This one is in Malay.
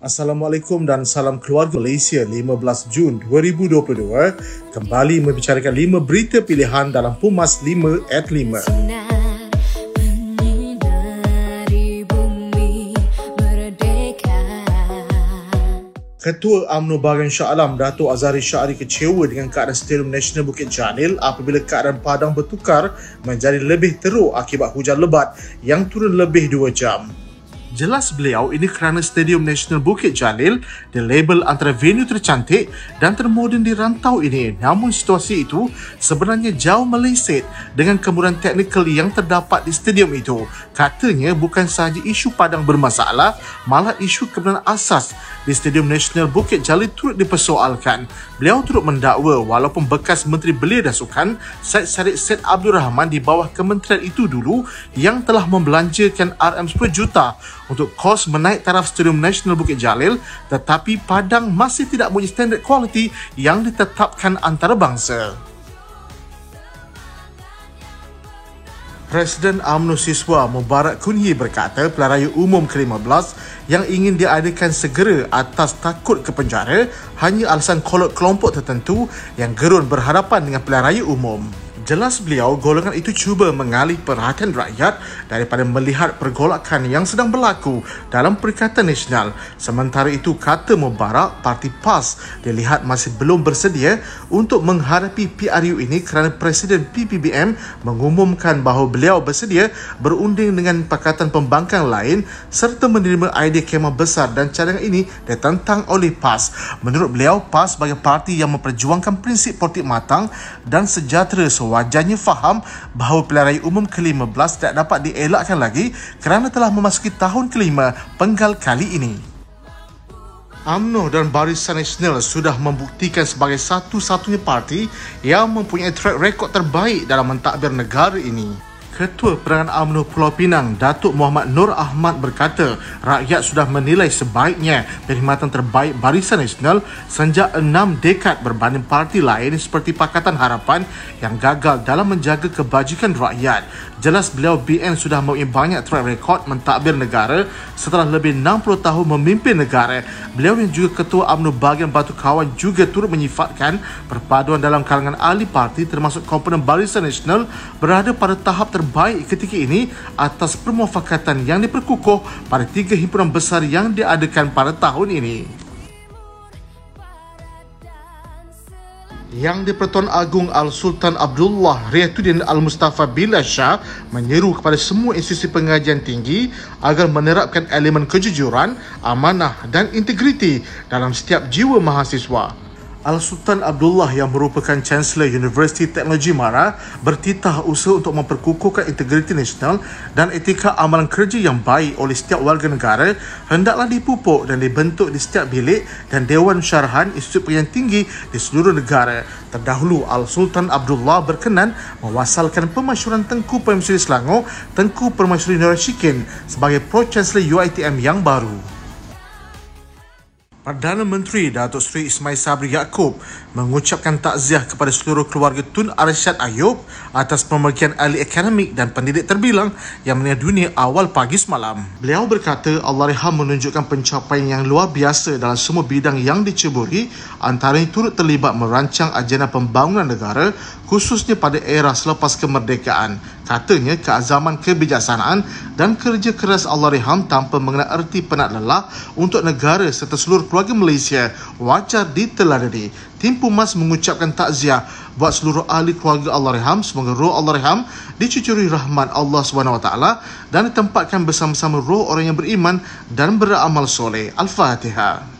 Assalamualaikum dan salam keluarga Malaysia 15 Jun 2022 kembali membicarakan 5 berita pilihan dalam Pumas 5 at 5. Sinar menyinari bumi merdeka. Ketua UMNO Bahagian Shah Alam Datuk Azhari Syari kecewa dengan keadaan Stadium Nasional Bukit Jalil apabila keadaan padang bertukar menjadi lebih teruk akibat hujan lebat yang turun lebih 2 jam. Jelas beliau ini kerana Stadium Nasional Bukit Jalil dilabel antara venue tercantik dan termoden di rantau ini. Namun situasi itu sebenarnya jauh meleset dengan kemudahan teknikal yang terdapat di stadium itu. Katanya bukan sahaja isu padang bermasalah, malah isu kebenaran asas di Stadium Nasional Bukit Jalil turut dipersoalkan. Beliau turut mendakwa walaupun bekas Menteri Belia dan Sukan Syed Saddiq Syed Abdul Rahman di bawah kementerian itu dulu yang telah membelanjakan RM10 juta untuk kos menaik taraf Stadium Nasional Bukit Jalil tetapi Padang masih tidak mempunyai standard kualiti yang ditetapkan antarabangsa. Presiden UMNO Siswa Mubarak Kunhi berkata pilihan raya umum ke-15 yang ingin diadakan segera atas takut ke penjara hanya alasan kolot kelompok tertentu yang gerun berhadapan dengan pilihan raya umum. Jelas beliau, golongan itu cuba mengalih perhatian rakyat daripada melihat pergolakan yang sedang berlaku dalam Perikatan Nasional. Sementara itu, kata Mubarak, Parti PAS dilihat masih belum bersedia untuk menghadapi PRU ini kerana Presiden PPBM mengumumkan bahawa beliau bersedia berunding dengan Pakatan Pembangkang lain serta menerima idea kemah besar dan cadangan ini ditentang oleh PAS. Menurut beliau, PAS sebagai parti yang memperjuangkan prinsip politik matang dan sejahtera sewajarnya wajarnya faham bahawa pilihan raya umum ke-15 tidak dapat dielakkan lagi kerana telah memasuki tahun kelima penggal kali ini. UMNO dan Barisan Nasional sudah membuktikan sebagai satu-satunya parti yang mempunyai track record terbaik dalam mentadbir negara ini. Ketua Perangan UMNO Pulau Pinang, Datuk Muhammad Nur Ahmad berkata, rakyat sudah menilai sebaiknya perkhidmatan terbaik Barisan Nasional sejak enam dekad berbanding parti lain seperti Pakatan Harapan yang gagal dalam menjaga kebajikan rakyat. Jelas beliau BN sudah mempunyai banyak track record mentadbir negara setelah lebih 60 tahun memimpin negara. Beliau yang juga Ketua UMNO bahagian Batu Kawan juga turut menyifatkan perpaduan dalam kalangan ahli parti termasuk komponen Barisan Nasional berada pada tahap terbaik terbaik ketika ini atas permufakatan yang diperkukuh pada tiga himpunan besar yang diadakan pada tahun ini. Yang di-Pertuan Agung Al-Sultan Abdullah Riyatuddin Al-Mustafa Billah Shah menyeru kepada semua institusi pengajian tinggi agar menerapkan elemen kejujuran, amanah dan integriti dalam setiap jiwa mahasiswa. Al-Sultan Abdullah yang merupakan Chancellor Universiti Teknologi Mara bertitah usaha untuk memperkukuhkan integriti nasional dan etika amalan kerja yang baik oleh setiap warga negara hendaklah dipupuk dan dibentuk di setiap bilik dan Dewan Syarahan Institut Pendidikan Tinggi di seluruh negara. Terdahulu, Al-Sultan Abdullah berkenan mewasalkan pemasyuran Tengku Permaisuri Selangor, Tengku Permaisuri Shikin sebagai Pro-Chancellor UITM yang baru. Perdana Menteri Datuk Seri Ismail Sabri Yaakob mengucapkan takziah kepada seluruh keluarga Tun Arsyad Ayub atas pemergian ahli akademik dan pendidik terbilang yang meninggal dunia awal pagi semalam. Beliau berkata Allahyarham menunjukkan pencapaian yang luar biasa dalam semua bidang yang diceburi antaranya turut terlibat merancang agenda pembangunan negara khususnya pada era selepas kemerdekaan. Katanya keazaman kebijaksanaan dan kerja keras Allahyarham tanpa mengenal erti penat lelah untuk negara serta seluruh keluarga Malaysia wajar diteladani. Tim Pumas mengucapkan takziah buat seluruh ahli keluarga Allahyarham. Semoga roh Allahyarham dicucuri rahmat Allah SWT dan ditempatkan bersama-sama roh orang yang beriman dan beramal soleh. Al-Fatihah.